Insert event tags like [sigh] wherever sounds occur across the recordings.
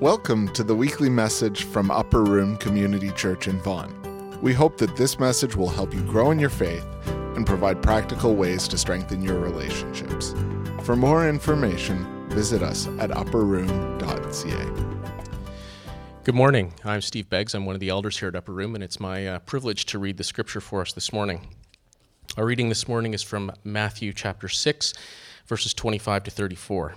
Welcome to the weekly message from Upper Room Community Church in Vaughan. We hope that this message will help you grow in your faith and provide practical ways to strengthen your relationships. For more information, visit us at upperroom.ca. Good morning. I'm Steve Beggs. I'm one of the elders here at Upper Room, and it's my uh, privilege to read the scripture for us this morning. Our reading this morning is from Matthew chapter 6, verses 25 to 34.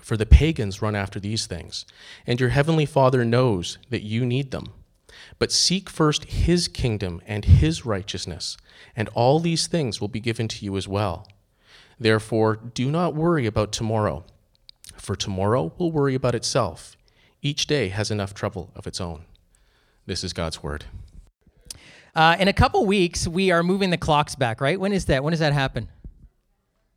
For the pagans run after these things, and your heavenly Father knows that you need them. But seek first his kingdom and his righteousness, and all these things will be given to you as well. Therefore, do not worry about tomorrow, for tomorrow will worry about itself. Each day has enough trouble of its own. This is God's word. Uh, in a couple weeks, we are moving the clocks back, right? When is that? When does that happen?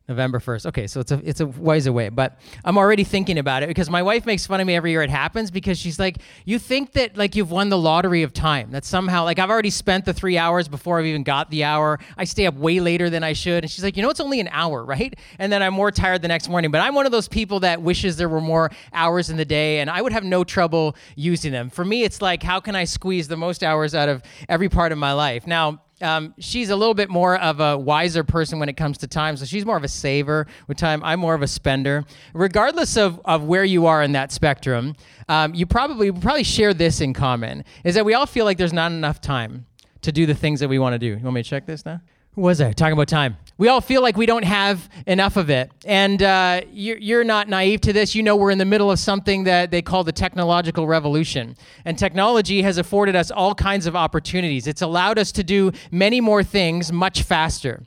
November 1st. Okay, so it's a it's a ways away, but I'm already thinking about it because my wife makes fun of me every year it happens because she's like, "You think that like you've won the lottery of time. That somehow like I've already spent the 3 hours before I've even got the hour. I stay up way later than I should." And she's like, "You know it's only an hour, right?" And then I'm more tired the next morning. But I'm one of those people that wishes there were more hours in the day and I would have no trouble using them. For me, it's like how can I squeeze the most hours out of every part of my life? Now, um, she's a little bit more of a wiser person when it comes to time. So she's more of a saver with time. I'm more of a spender. Regardless of, of where you are in that spectrum, um, you probably probably share this in common: is that we all feel like there's not enough time to do the things that we want to do. You want me to check this now? Was I talking about time? We all feel like we don't have enough of it. And uh, you're, you're not naive to this. You know, we're in the middle of something that they call the technological revolution. And technology has afforded us all kinds of opportunities. It's allowed us to do many more things much faster.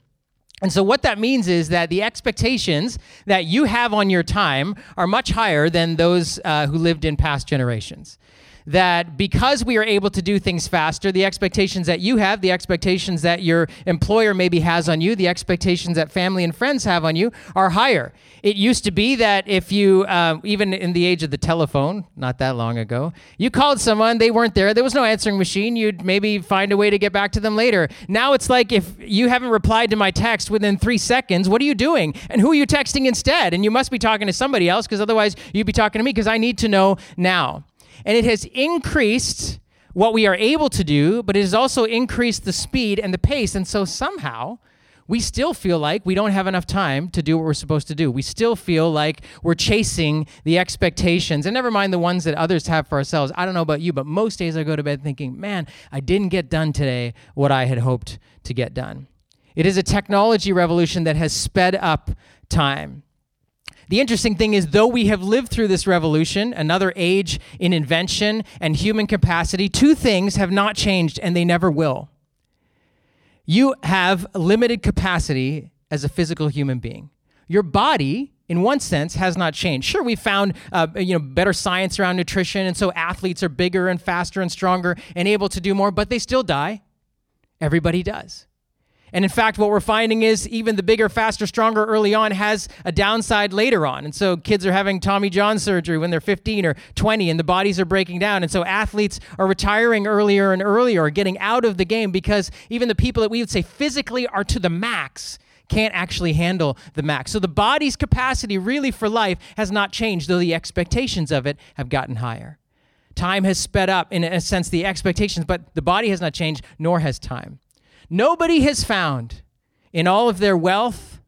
And so, what that means is that the expectations that you have on your time are much higher than those uh, who lived in past generations that because we are able to do things faster, the expectations that you have, the expectations that your employer maybe has on you, the expectations that family and friends have on you are higher. It used to be that if you, uh, even in the age of the telephone, not that long ago, you called someone, they weren't there, there was no answering machine, you'd maybe find a way to get back to them later. Now it's like if you haven't replied to my text within three seconds, what are you doing? And who are you texting instead? And you must be talking to somebody else because otherwise you'd be talking to me because I need to know now and it has increased what we are able to do, but it has also increased the speed and the pace. And so somehow, we still feel like we don't have enough time to do what we're supposed to do. We still feel like we're chasing the expectations, and never mind the ones that others have for ourselves. I don't know about you, but most days I go to bed thinking, man, I didn't get done today what I had hoped to get done. It is a technology revolution that has sped up time. The interesting thing is, though we have lived through this revolution, another age in invention and human capacity, two things have not changed and they never will. You have limited capacity as a physical human being. Your body, in one sense, has not changed. Sure, we found uh, you know better science around nutrition, and so athletes are bigger and faster and stronger and able to do more, but they still die. Everybody does. And in fact, what we're finding is even the bigger, faster, stronger early on has a downside later on. And so kids are having Tommy John surgery when they're 15 or 20 and the bodies are breaking down. And so athletes are retiring earlier and earlier getting out of the game because even the people that we would say physically are to the max can't actually handle the max. So the body's capacity really for life has not changed, though the expectations of it have gotten higher. Time has sped up, in a sense, the expectations, but the body has not changed, nor has time. Nobody has found in all of their wealth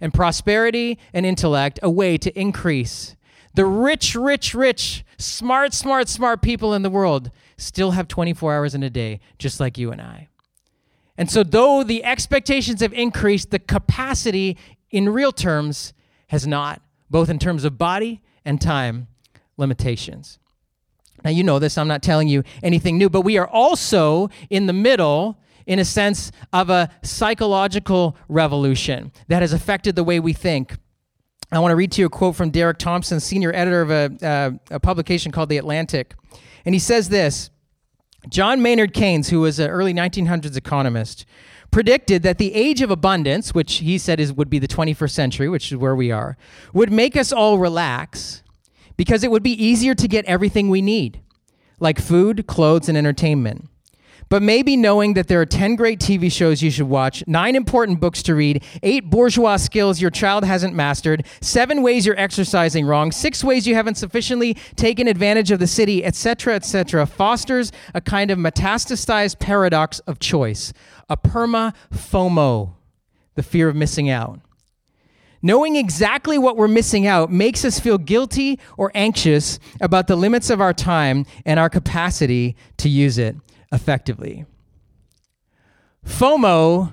and prosperity and intellect a way to increase the rich, rich, rich, smart, smart, smart people in the world still have 24 hours in a day, just like you and I. And so, though the expectations have increased, the capacity in real terms has not, both in terms of body and time limitations. Now, you know this, I'm not telling you anything new, but we are also in the middle, in a sense, of a psychological revolution that has affected the way we think. I want to read to you a quote from Derek Thompson, senior editor of a, uh, a publication called The Atlantic. And he says this John Maynard Keynes, who was an early 1900s economist, predicted that the age of abundance, which he said is, would be the 21st century, which is where we are, would make us all relax because it would be easier to get everything we need, like food, clothes, and entertainment. But maybe knowing that there are 10 great TV shows you should watch, nine important books to read, eight bourgeois skills your child hasn't mastered, seven ways you're exercising wrong, six ways you haven't sufficiently taken advantage of the city, etc., etc., fosters a kind of metastasized paradox of choice, a perma FOMO, the fear of missing out. Knowing exactly what we're missing out makes us feel guilty or anxious about the limits of our time and our capacity to use it effectively. FOMO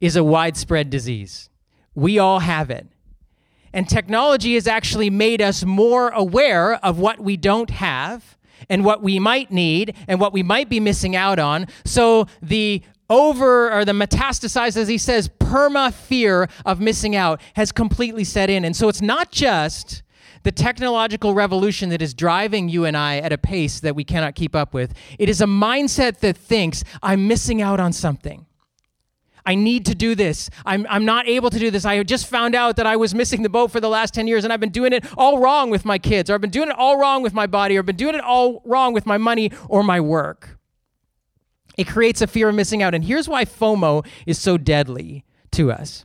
is a widespread disease. We all have it. And technology has actually made us more aware of what we don't have and what we might need and what we might be missing out on. So the over or the metastasized, as he says, perma fear of missing out has completely set in. And so it's not just the technological revolution that is driving you and I at a pace that we cannot keep up with. It is a mindset that thinks, I'm missing out on something. I need to do this. I'm, I'm not able to do this. I just found out that I was missing the boat for the last 10 years and I've been doing it all wrong with my kids, or I've been doing it all wrong with my body, or I've been doing it all wrong with my money or my work. It creates a fear of missing out. And here's why FOMO is so deadly to us.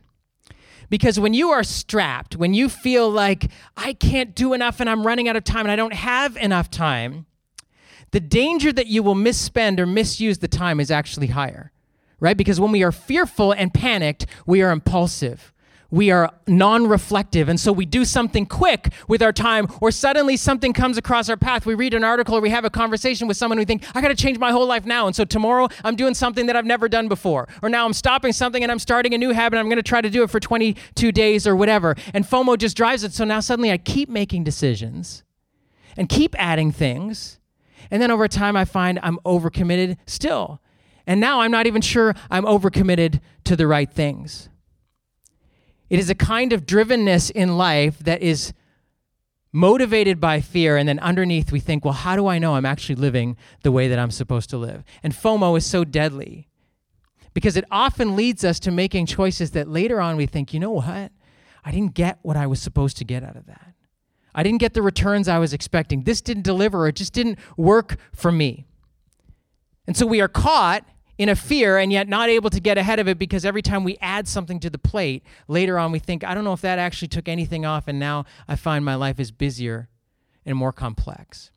Because when you are strapped, when you feel like I can't do enough and I'm running out of time and I don't have enough time, the danger that you will misspend or misuse the time is actually higher, right? Because when we are fearful and panicked, we are impulsive we are non reflective. And so we do something quick with our time, or suddenly something comes across our path. We read an article or we have a conversation with someone, we think, I got to change my whole life now. And so tomorrow I'm doing something that I've never done before. Or now I'm stopping something and I'm starting a new habit. I'm going to try to do it for 22 days or whatever. And FOMO just drives it. So now suddenly I keep making decisions and keep adding things. And then over time, I find I'm overcommitted still. And now I'm not even sure I'm overcommitted to the right things. It is a kind of drivenness in life that is motivated by fear. And then underneath, we think, well, how do I know I'm actually living the way that I'm supposed to live? And FOMO is so deadly because it often leads us to making choices that later on we think, you know what? I didn't get what I was supposed to get out of that. I didn't get the returns I was expecting. This didn't deliver, it just didn't work for me. And so we are caught in a fear and yet not able to get ahead of it because every time we add something to the plate, later on we think, I don't know if that actually took anything off, and now I find my life is busier and more complex.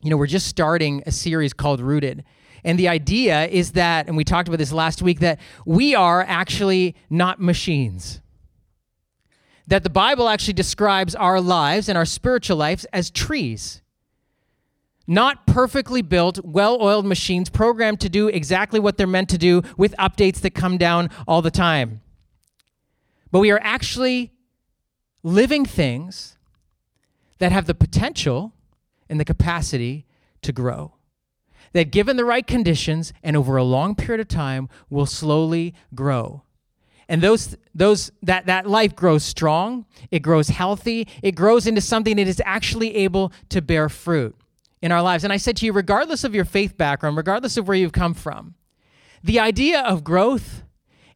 You know, we're just starting a series called Rooted. And the idea is that, and we talked about this last week, that we are actually not machines. That the Bible actually describes our lives and our spiritual lives as trees not perfectly built, well oiled machines programmed to do exactly what they're meant to do with updates that come down all the time. But we are actually living things that have the potential and the capacity to grow. That, given the right conditions and over a long period of time, will slowly grow. And those, those, that, that life grows strong, it grows healthy, it grows into something that is actually able to bear fruit in our lives. And I said to you, regardless of your faith background, regardless of where you've come from, the idea of growth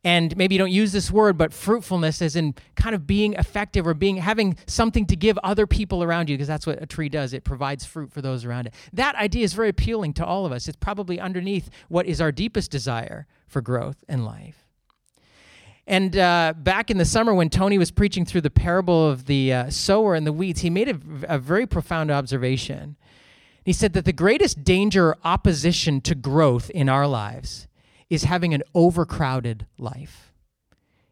and maybe you don't use this word but fruitfulness as in kind of being effective or being having something to give other people around you because that's what a tree does. It provides fruit for those around it. That idea is very appealing to all of us. It's probably underneath what is our deepest desire for growth in life. And uh, back in the summer when tony was preaching through the parable of the uh, sower and the weeds he made a, a very profound observation he said that the greatest danger or opposition to growth in our lives is having an overcrowded life.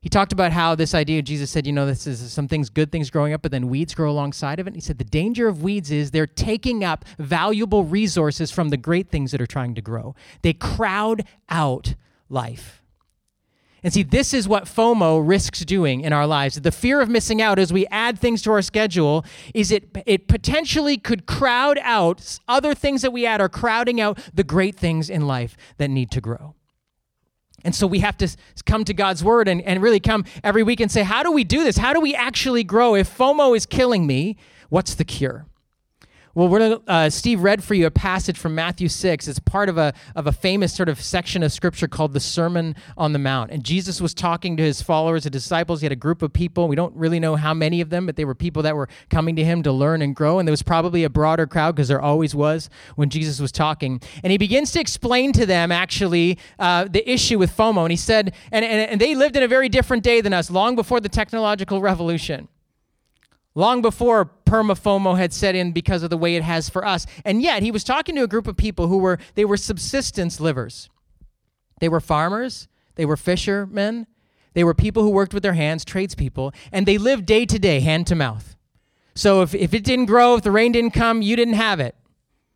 He talked about how this idea, Jesus said, you know, this is some things, good things growing up, but then weeds grow alongside of it. And he said, the danger of weeds is they're taking up valuable resources from the great things that are trying to grow. They crowd out life. And see, this is what FOMO risks doing in our lives. The fear of missing out as we add things to our schedule is it, it potentially could crowd out other things that we add are crowding out the great things in life that need to grow. And so we have to come to God's word and, and really come every week and say, how do we do this? How do we actually grow? If FOMO is killing me, what's the cure? Well, we're gonna, uh, Steve read for you a passage from Matthew 6. It's part of a, of a famous sort of section of scripture called the Sermon on the Mount. And Jesus was talking to his followers, the disciples. He had a group of people. We don't really know how many of them, but they were people that were coming to him to learn and grow. And there was probably a broader crowd because there always was when Jesus was talking. And he begins to explain to them actually uh, the issue with FOMO. And he said, and, and, and they lived in a very different day than us, long before the technological revolution long before permafomo had set in because of the way it has for us. And yet he was talking to a group of people who were they were subsistence livers. They were farmers. They were fishermen. They were people who worked with their hands tradespeople and they lived day to day hand to mouth. So if, if it didn't grow if the rain didn't come you didn't have it.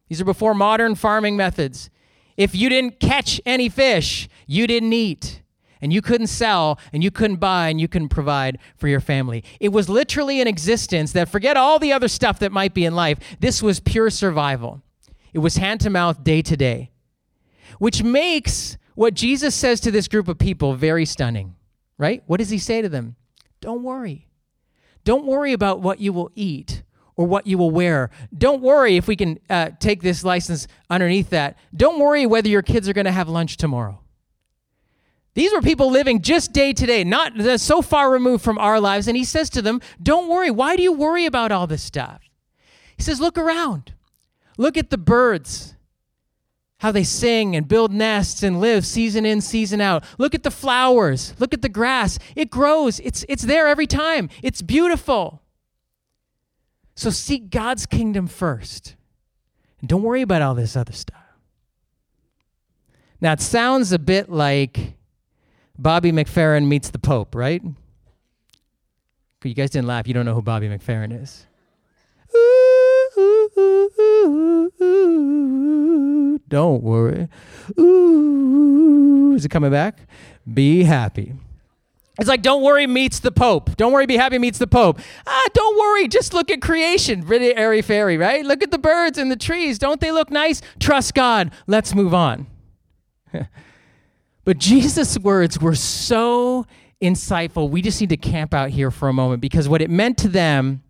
These are before modern farming methods. If you didn't catch any fish you didn't eat and you couldn't sell and you couldn't buy and you couldn't provide for your family. It was literally an existence that forget all the other stuff that might be in life. This was pure survival. It was hand to mouth, day to day, which makes what Jesus says to this group of people very stunning, right? What does he say to them? Don't worry. Don't worry about what you will eat or what you will wear. Don't worry if we can uh, take this license underneath that. Don't worry whether your kids are going to have lunch tomorrow. These were people living just day to day, not uh, so far removed from our lives. And he says to them, Don't worry. Why do you worry about all this stuff? He says, Look around. Look at the birds, how they sing and build nests and live season in, season out. Look at the flowers. Look at the grass. It grows, it's, it's there every time. It's beautiful. So seek God's kingdom first. And don't worry about all this other stuff. Now, it sounds a bit like Bobby McFerrin meets the Pope, right? You guys didn't laugh. You don't know who Bobby McFerrin is. don't worry. Is it coming back? Be happy. It's like don't worry meets the Pope. Don't worry, be happy meets the Pope. Ah, don't worry, just look at creation. Really airy fairy, right? Look at the birds and the trees. Don't they look nice? Trust God. Let's move on. [laughs] But Jesus' words were so insightful. We just need to camp out here for a moment because what it meant to them,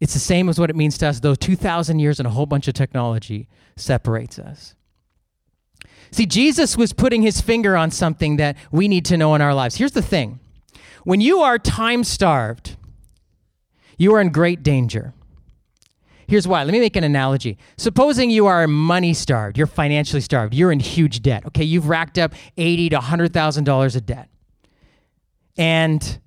it's the same as what it means to us, though 2,000 years and a whole bunch of technology separates us. See, Jesus was putting his finger on something that we need to know in our lives. Here's the thing when you are time starved, you are in great danger. Here's why. Let me make an analogy. Supposing you are money starved, you're financially starved, you're in huge debt. Okay, you've racked up eighty to hundred thousand dollars of debt, and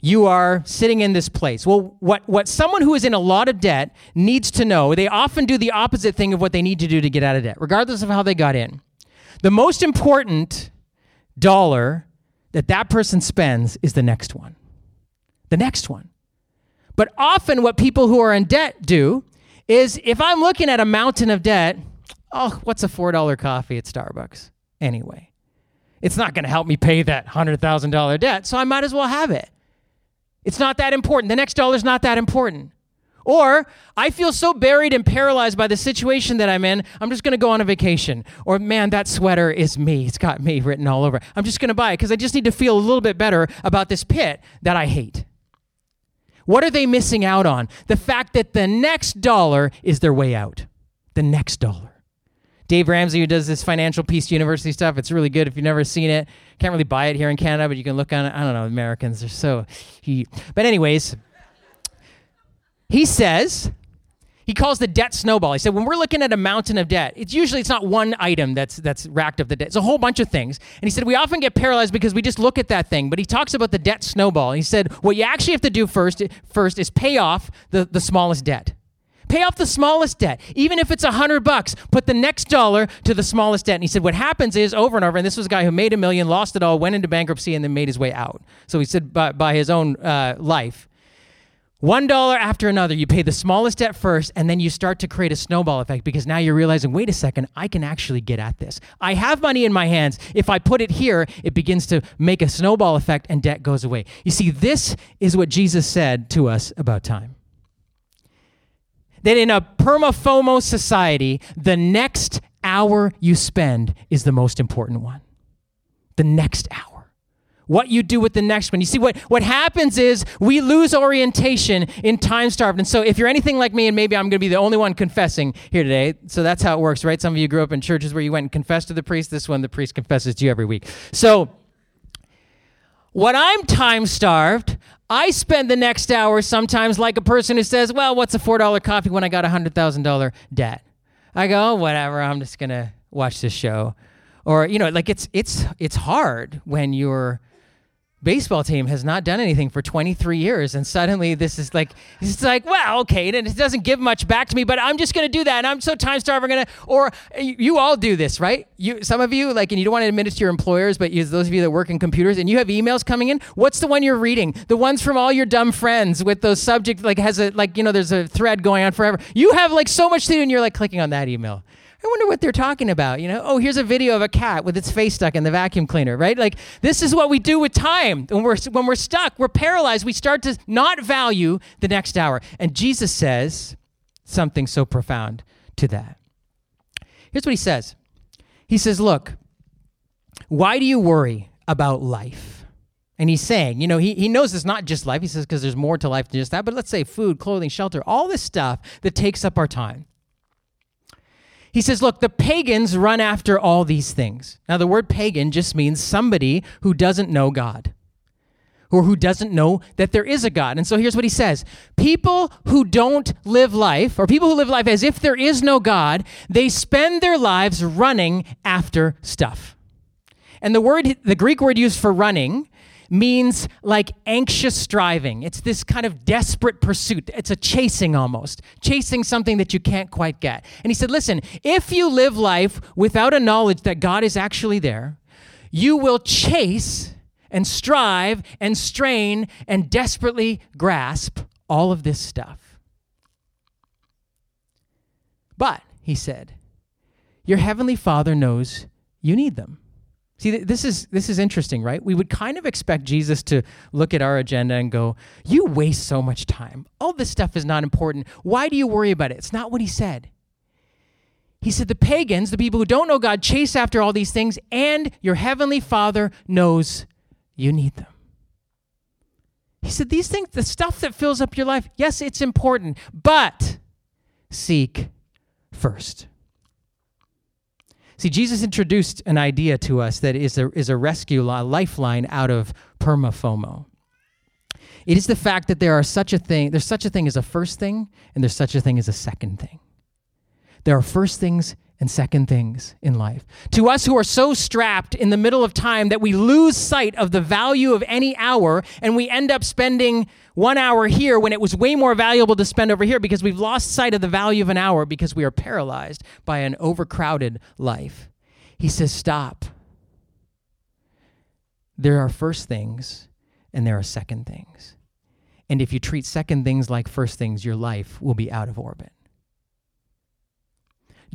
you are sitting in this place. Well, what, what someone who is in a lot of debt needs to know, they often do the opposite thing of what they need to do to get out of debt, regardless of how they got in. The most important dollar that that person spends is the next one. The next one. But often, what people who are in debt do is if I'm looking at a mountain of debt, oh, what's a $4 coffee at Starbucks anyway? It's not going to help me pay that $100,000 debt, so I might as well have it. It's not that important. The next dollar is not that important. Or I feel so buried and paralyzed by the situation that I'm in, I'm just going to go on a vacation. Or man, that sweater is me. It's got me written all over. I'm just going to buy it because I just need to feel a little bit better about this pit that I hate. What are they missing out on? The fact that the next dollar is their way out. The next dollar. Dave Ramsey, who does this financial peace university stuff, it's really good if you've never seen it. Can't really buy it here in Canada, but you can look on it. I don't know, Americans are so. He, but, anyways, he says he calls the debt snowball. He said when we're looking at a mountain of debt, it's usually it's not one item that's that's racked up the debt. It's a whole bunch of things. And he said we often get paralyzed because we just look at that thing. But he talks about the debt snowball. He said what you actually have to do first first is pay off the, the smallest debt. Pay off the smallest debt. Even if it's a hundred bucks, put the next dollar to the smallest debt. And he said, what happens is over and over, and this was a guy who made a million, lost it all, went into bankruptcy, and then made his way out. So he said by, by his own uh, life, one dollar after another, you pay the smallest debt first, and then you start to create a snowball effect because now you're realizing, wait a second, I can actually get at this. I have money in my hands. If I put it here, it begins to make a snowball effect and debt goes away. You see, this is what Jesus said to us about time. That in a permafomo society, the next hour you spend is the most important one. The next hour what you do with the next one. You see, what, what happens is we lose orientation in time starved. And so, if you're anything like me, and maybe I'm going to be the only one confessing here today, so that's how it works, right? Some of you grew up in churches where you went and confessed to the priest. This one, the priest confesses to you every week. So, when I'm time starved, I spend the next hour sometimes like a person who says, Well, what's a $4 coffee when I got a $100,000 debt? I go, oh, Whatever, I'm just going to watch this show. Or, you know, like it's, it's, it's hard when you're baseball team has not done anything for 23 years and suddenly this is like it's like well okay and it doesn't give much back to me but i'm just going to do that and i'm so time starved i'm going to or you all do this right? You some of you like and you don't want to admit it to your employers but you, those of you that work in computers and you have emails coming in what's the one you're reading? The ones from all your dumb friends with those subject like has a like you know there's a thread going on forever. You have like so much to do and you're like clicking on that email I wonder what they're talking about. You know, oh, here's a video of a cat with its face stuck in the vacuum cleaner, right? Like this is what we do with time. When we're when we're stuck, we're paralyzed. We start to not value the next hour. And Jesus says something so profound to that. Here's what he says. He says, "Look, why do you worry about life?" And he's saying, you know, he, he knows it's not just life. He says, because there's more to life than just that. But let's say food, clothing, shelter, all this stuff that takes up our time. He says, Look, the pagans run after all these things. Now, the word pagan just means somebody who doesn't know God or who doesn't know that there is a God. And so here's what he says People who don't live life, or people who live life as if there is no God, they spend their lives running after stuff. And the word, the Greek word used for running means like anxious striving. It's this kind of desperate pursuit. It's a chasing almost, chasing something that you can't quite get. And he said, Listen, if you live life without a knowledge that God is actually there, you will chase and strive and strain and desperately grasp all of this stuff. But, he said, your heavenly Father knows you need them. See, this is this is interesting, right? We would kind of expect Jesus to look at our agenda and go, "You waste so much time. All this stuff is not important. Why do you worry about it?" It's not what he said. He said the pagans, the people who don't know God, chase after all these things, and your heavenly Father knows you need them. He said these things, the stuff that fills up your life, yes, it's important, but seek first. See, Jesus introduced an idea to us that is a, is a rescue, a lifeline out of permafomo. It is the fact that there are such a thing, there's such a thing as a first thing, and there's such a thing as a second thing. There are first things and second things in life. To us who are so strapped in the middle of time that we lose sight of the value of any hour and we end up spending one hour here when it was way more valuable to spend over here because we've lost sight of the value of an hour because we are paralyzed by an overcrowded life. He says, Stop. There are first things and there are second things. And if you treat second things like first things, your life will be out of orbit.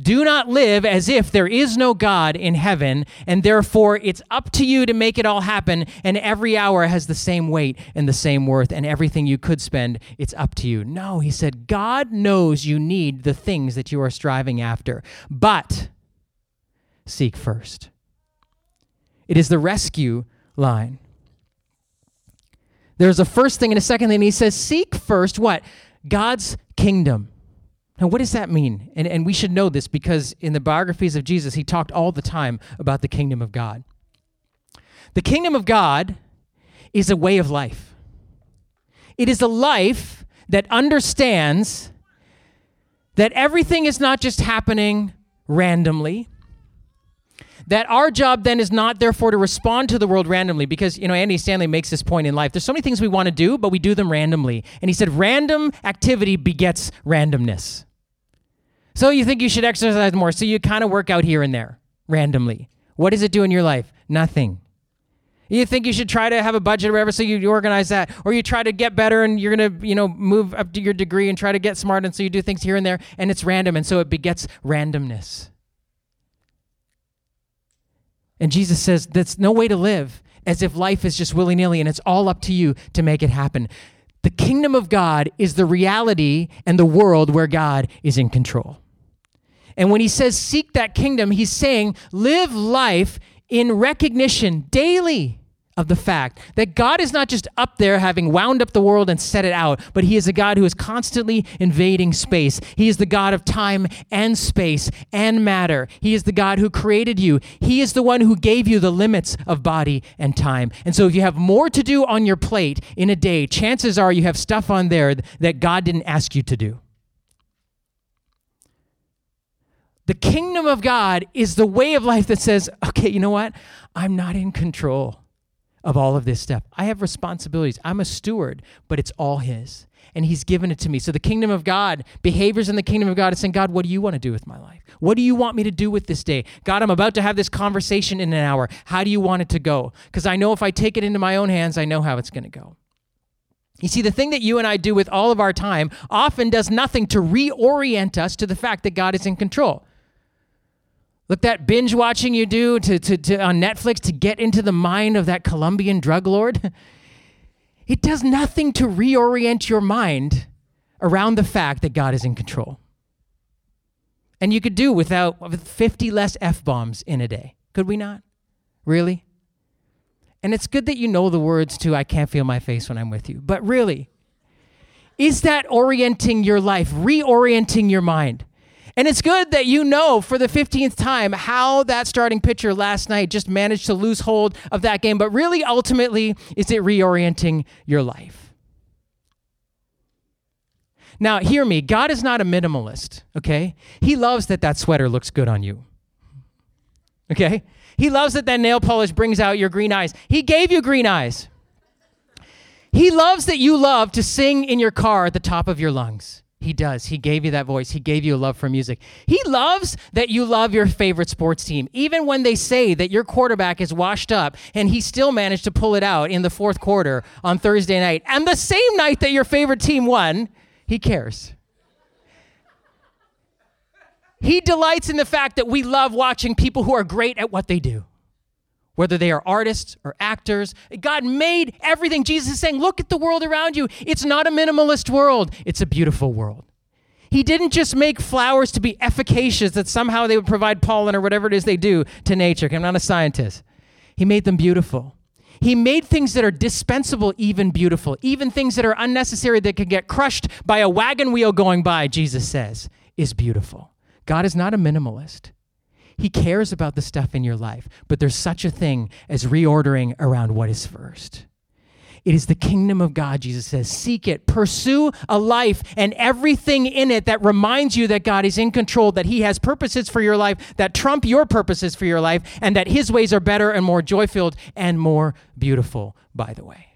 Do not live as if there is no God in heaven, and therefore it's up to you to make it all happen, and every hour has the same weight and the same worth, and everything you could spend, it's up to you. No, he said, God knows you need the things that you are striving after, but seek first. It is the rescue line. There's a first thing and a second thing. He says, Seek first what? God's kingdom. Now, what does that mean? And, and we should know this because in the biographies of Jesus, he talked all the time about the kingdom of God. The kingdom of God is a way of life, it is a life that understands that everything is not just happening randomly, that our job then is not therefore to respond to the world randomly because you know Andy Stanley makes this point in life. There's so many things we want to do but we do them randomly. And he said random activity begets randomness. So you think you should exercise more. So you kind of work out here and there randomly. What does it do in your life? Nothing. You think you should try to have a budget or whatever, so you organize that, or you try to get better and you're gonna, you know, move up to your degree and try to get smart, and so you do things here and there, and it's random, and so it begets randomness. And Jesus says that's no way to live as if life is just willy nilly and it's all up to you to make it happen. The kingdom of God is the reality and the world where God is in control. And when he says seek that kingdom, he's saying live life in recognition daily of the fact that God is not just up there having wound up the world and set it out, but He is a God who is constantly invading space. He is the God of time and space and matter. He is the God who created you. He is the one who gave you the limits of body and time. And so if you have more to do on your plate in a day, chances are you have stuff on there that God didn't ask you to do. The kingdom of God is the way of life that says, okay, you know what? I'm not in control of all of this stuff. I have responsibilities. I'm a steward, but it's all His. And He's given it to me. So the kingdom of God, behaviors in the kingdom of God is saying, God, what do you want to do with my life? What do you want me to do with this day? God, I'm about to have this conversation in an hour. How do you want it to go? Because I know if I take it into my own hands, I know how it's going to go. You see, the thing that you and I do with all of our time often does nothing to reorient us to the fact that God is in control. Look, that binge watching you do to, to, to, on Netflix to get into the mind of that Colombian drug lord, [laughs] it does nothing to reorient your mind around the fact that God is in control. And you could do without 50 less F bombs in a day. Could we not? Really? And it's good that you know the words to I can't feel my face when I'm with you. But really, is that orienting your life, reorienting your mind? And it's good that you know for the 15th time how that starting pitcher last night just managed to lose hold of that game. But really, ultimately, is it reorienting your life? Now, hear me. God is not a minimalist, okay? He loves that that sweater looks good on you, okay? He loves that that nail polish brings out your green eyes. He gave you green eyes. He loves that you love to sing in your car at the top of your lungs. He does. He gave you that voice. He gave you a love for music. He loves that you love your favorite sports team. Even when they say that your quarterback is washed up and he still managed to pull it out in the fourth quarter on Thursday night and the same night that your favorite team won, he cares. He delights in the fact that we love watching people who are great at what they do whether they are artists or actors. God made everything. Jesus is saying, look at the world around you. It's not a minimalist world, it's a beautiful world. He didn't just make flowers to be efficacious, that somehow they would provide pollen or whatever it is they do to nature. I'm not a scientist. He made them beautiful. He made things that are dispensable even beautiful, even things that are unnecessary that can get crushed by a wagon wheel going by, Jesus says, is beautiful. God is not a minimalist. He cares about the stuff in your life, but there's such a thing as reordering around what is first. It is the kingdom of God, Jesus says. Seek it, pursue a life and everything in it that reminds you that God is in control, that He has purposes for your life that trump your purposes for your life, and that His ways are better and more joy filled and more beautiful, by the way.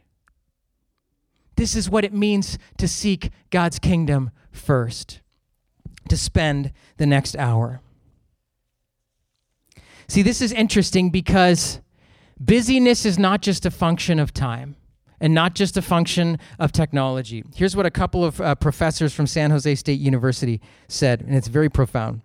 This is what it means to seek God's kingdom first, to spend the next hour. See, this is interesting because busyness is not just a function of time and not just a function of technology. Here's what a couple of uh, professors from San Jose State University said, and it's very profound.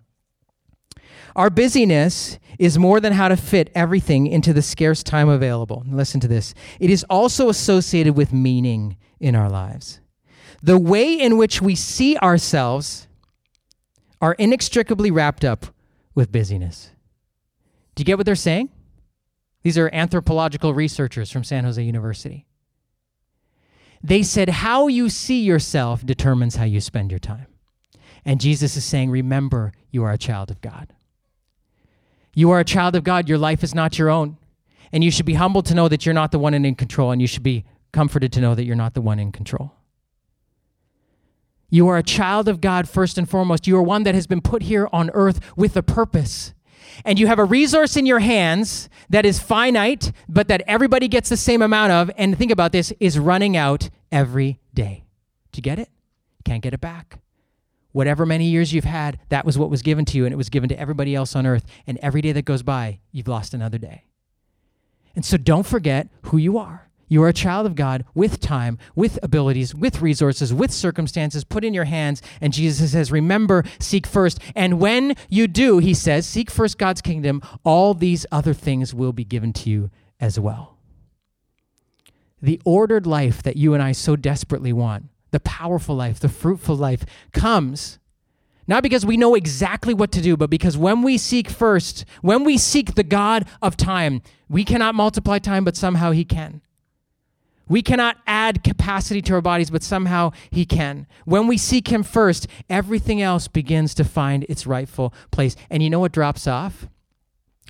Our busyness is more than how to fit everything into the scarce time available. Listen to this. It is also associated with meaning in our lives. The way in which we see ourselves are inextricably wrapped up with busyness. Do you get what they're saying? These are anthropological researchers from San Jose University. They said, How you see yourself determines how you spend your time. And Jesus is saying, Remember, you are a child of God. You are a child of God. Your life is not your own. And you should be humbled to know that you're not the one in control, and you should be comforted to know that you're not the one in control. You are a child of God first and foremost. You are one that has been put here on earth with a purpose. And you have a resource in your hands that is finite, but that everybody gets the same amount of, and think about this, is running out every day. Do you get it? Can't get it back. Whatever many years you've had, that was what was given to you, and it was given to everybody else on earth. And every day that goes by, you've lost another day. And so don't forget who you are. You are a child of God with time, with abilities, with resources, with circumstances put in your hands. And Jesus says, Remember, seek first. And when you do, he says, Seek first God's kingdom, all these other things will be given to you as well. The ordered life that you and I so desperately want the powerful life, the fruitful life comes not because we know exactly what to do, but because when we seek first, when we seek the God of time, we cannot multiply time, but somehow He can. We cannot add capacity to our bodies, but somehow He can. When we seek Him first, everything else begins to find its rightful place. And you know what drops off?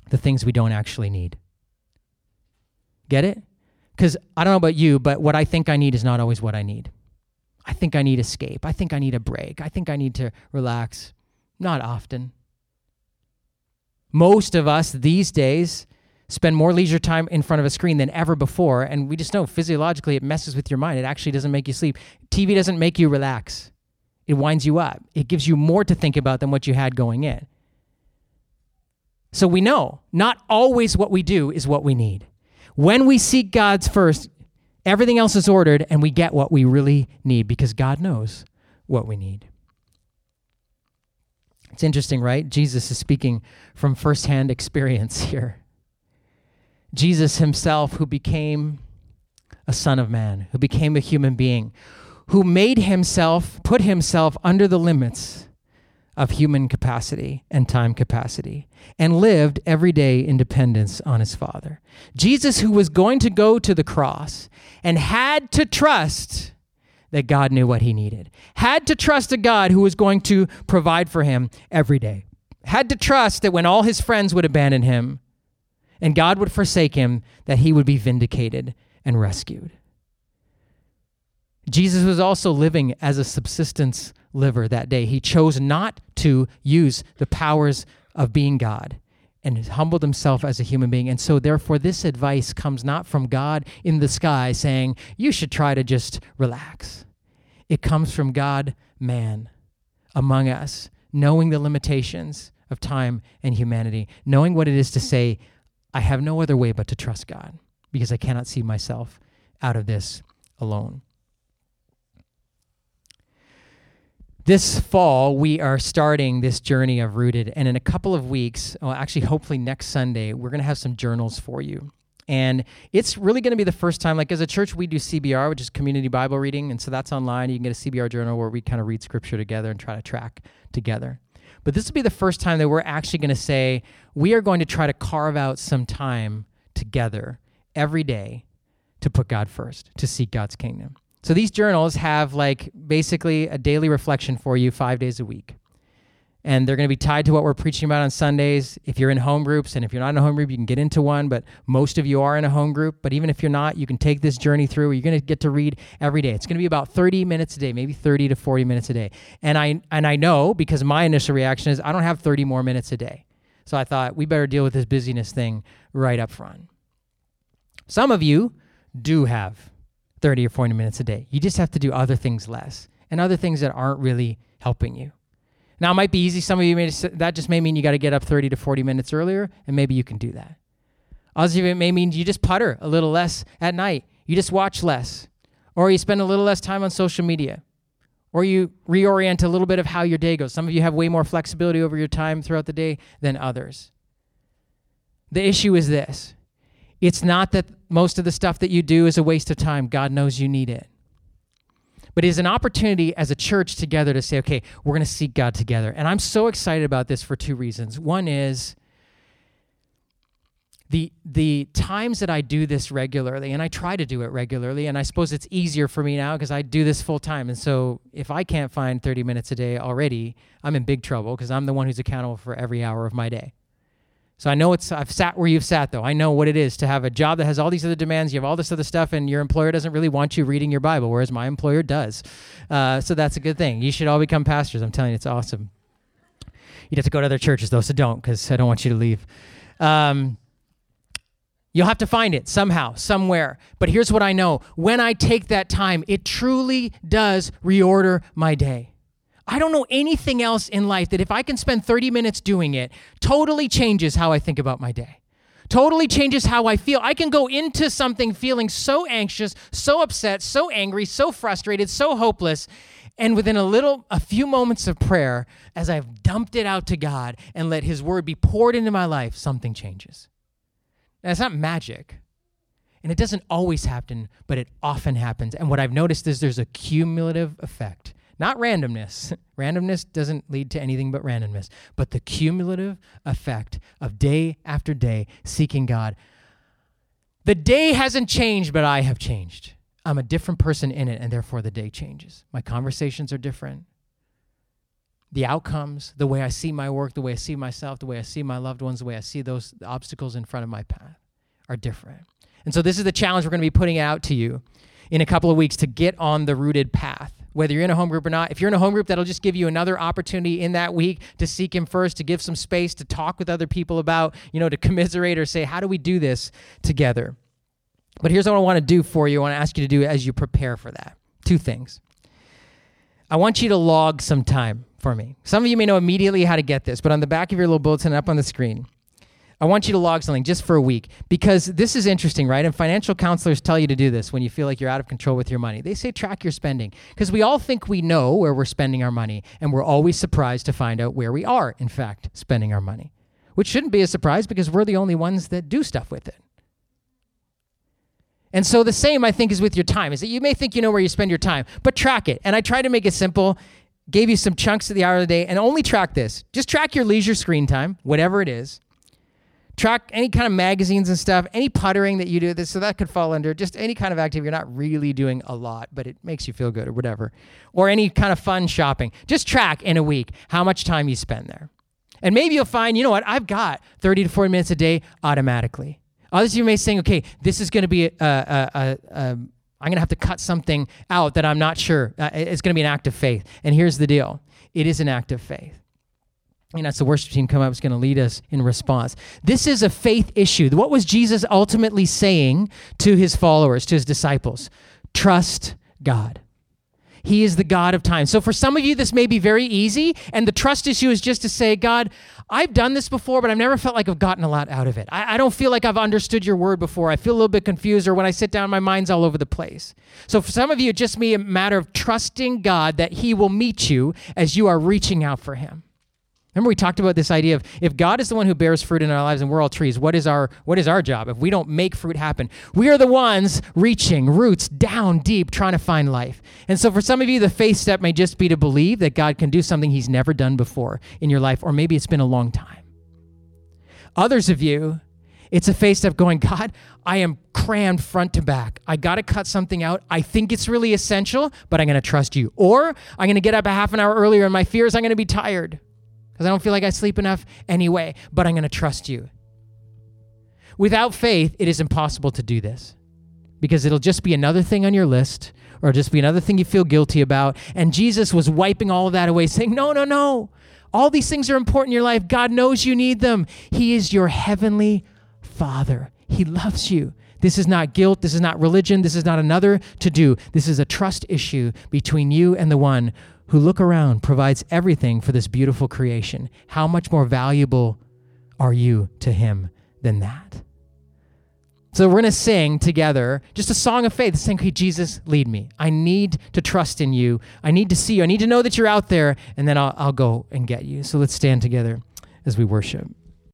The things we don't actually need. Get it? Because I don't know about you, but what I think I need is not always what I need. I think I need escape. I think I need a break. I think I need to relax. Not often. Most of us these days spend more leisure time in front of a screen than ever before, and we just know physiologically it messes with your mind. It actually doesn't make you sleep. TV doesn't make you relax, it winds you up, it gives you more to think about than what you had going in. So we know not always what we do is what we need. When we seek God's first, Everything else is ordered, and we get what we really need because God knows what we need. It's interesting, right? Jesus is speaking from firsthand [laughs] experience here. Jesus himself, who became a son of man, who became a human being, who made himself, put himself under the limits of human capacity and time capacity and lived every day in dependence on his Father. Jesus, who was going to go to the cross and had to trust that God knew what he needed, had to trust a God who was going to provide for him every day, had to trust that when all his friends would abandon him and God would forsake him, that he would be vindicated and rescued. Jesus was also living as a subsistence liver that day. He chose not to use the powers of being God and humbled himself as a human being. And so, therefore, this advice comes not from God in the sky saying, you should try to just relax. It comes from God, man, among us, knowing the limitations of time and humanity, knowing what it is to say, I have no other way but to trust God because I cannot see myself out of this alone. This fall, we are starting this journey of Rooted. And in a couple of weeks, well, actually, hopefully next Sunday, we're going to have some journals for you. And it's really going to be the first time, like as a church, we do CBR, which is community Bible reading. And so that's online. You can get a CBR journal where we kind of read scripture together and try to track together. But this will be the first time that we're actually going to say, we are going to try to carve out some time together every day to put God first, to seek God's kingdom. So these journals have like basically a daily reflection for you five days a week. And they're going to be tied to what we're preaching about on Sundays. If you're in home groups, and if you're not in a home group, you can get into one, but most of you are in a home group. But even if you're not, you can take this journey through. You're going to get to read every day. It's going to be about 30 minutes a day, maybe 30 to 40 minutes a day. And I, and I know because my initial reaction is I don't have 30 more minutes a day. So I thought we better deal with this busyness thing right up front. Some of you do have 30 or 40 minutes a day. You just have to do other things less and other things that aren't really helping you. Now, it might be easy. Some of you may just, that just may mean you got to get up 30 to 40 minutes earlier, and maybe you can do that. Others of you, it may mean you just putter a little less at night. You just watch less, or you spend a little less time on social media, or you reorient a little bit of how your day goes. Some of you have way more flexibility over your time throughout the day than others. The issue is this it's not that most of the stuff that you do is a waste of time. God knows you need it. But it is an opportunity as a church together to say, okay, we're going to seek God together. And I'm so excited about this for two reasons. One is the the times that I do this regularly, and I try to do it regularly, and I suppose it's easier for me now because I do this full time. And so if I can't find 30 minutes a day already, I'm in big trouble because I'm the one who's accountable for every hour of my day. So I know it's I've sat where you've sat though. I know what it is to have a job that has all these other demands. You have all this other stuff, and your employer doesn't really want you reading your Bible, whereas my employer does. Uh, so that's a good thing. You should all become pastors. I'm telling you, it's awesome. You'd have to go to other churches though, so don't, because I don't want you to leave. Um, You'll have to find it somehow, somewhere. But here's what I know when I take that time, it truly does reorder my day. I don't know anything else in life that if I can spend 30 minutes doing it, totally changes how I think about my day. Totally changes how I feel. I can go into something feeling so anxious, so upset, so angry, so frustrated, so hopeless. And within a little, a few moments of prayer, as I've dumped it out to God and let His word be poured into my life, something changes. Now, it's not magic. And it doesn't always happen, but it often happens. And what I've noticed is there's a cumulative effect, not randomness. [laughs] randomness doesn't lead to anything but randomness, but the cumulative effect of day after day seeking God. The day hasn't changed, but I have changed. I'm a different person in it, and therefore the day changes. My conversations are different. The outcomes, the way I see my work, the way I see myself, the way I see my loved ones, the way I see those obstacles in front of my path are different. And so, this is the challenge we're going to be putting out to you in a couple of weeks to get on the rooted path. Whether you're in a home group or not, if you're in a home group, that'll just give you another opportunity in that week to seek Him first, to give some space, to talk with other people about, you know, to commiserate or say, how do we do this together? But here's what I want to do for you. I want to ask you to do as you prepare for that. Two things. I want you to log some time for me. Some of you may know immediately how to get this, but on the back of your little bulletin up on the screen, I want you to log something just for a week because this is interesting, right? And financial counselors tell you to do this when you feel like you're out of control with your money. They say track your spending because we all think we know where we're spending our money, and we're always surprised to find out where we are, in fact, spending our money, which shouldn't be a surprise because we're the only ones that do stuff with it. And so the same, I think, is with your time, is that you may think you know where you spend your time, but track it. And I try to make it simple, gave you some chunks of the hour of the day, and only track this. Just track your leisure screen time, whatever it is. Track any kind of magazines and stuff, any puttering that you do, this, so that could fall under just any kind of activity. You're not really doing a lot, but it makes you feel good or whatever. Or any kind of fun shopping. Just track in a week how much time you spend there. And maybe you'll find, you know what, I've got 30 to 40 minutes a day automatically. Others of you may saying, okay, this is going to be a, a, a, a I'm going to have to cut something out that I'm not sure. Uh, it's going to be an act of faith. And here's the deal it is an act of faith. And that's the worship team come up is going to lead us in response. This is a faith issue. What was Jesus ultimately saying to his followers, to his disciples? Trust God. He is the God of time. So for some of you, this may be very easy. And the trust issue is just to say, God, I've done this before, but I've never felt like I've gotten a lot out of it. I, I, don't feel like I've understood your word before. I feel a little bit confused, or when I sit down, my mind's all over the place. So for some of you, it just be a matter of trusting God that He will meet you as you are reaching out for Him. Remember we talked about this idea of if God is the one who bears fruit in our lives and we're all trees, what is our what is our job if we don't make fruit happen? We are the ones reaching roots down deep trying to find life. And so for some of you the faith step may just be to believe that God can do something he's never done before in your life or maybe it's been a long time. Others of you it's a faith step going, God, I am crammed front to back. I got to cut something out. I think it's really essential, but I'm going to trust you. Or I'm going to get up a half an hour earlier and my fear is I'm going to be tired because I don't feel like I sleep enough anyway, but I'm going to trust you. Without faith, it is impossible to do this because it'll just be another thing on your list or just be another thing you feel guilty about. And Jesus was wiping all of that away, saying, No, no, no. All these things are important in your life. God knows you need them. He is your heavenly Father, He loves you. This is not guilt. This is not religion. This is not another to do. This is a trust issue between you and the one who look around provides everything for this beautiful creation. How much more valuable are you to him than that? So we're going to sing together just a song of faith, saying, "Okay, Jesus, lead me. I need to trust in you. I need to see you. I need to know that you're out there, and then I'll, I'll go and get you." So let's stand together as we worship.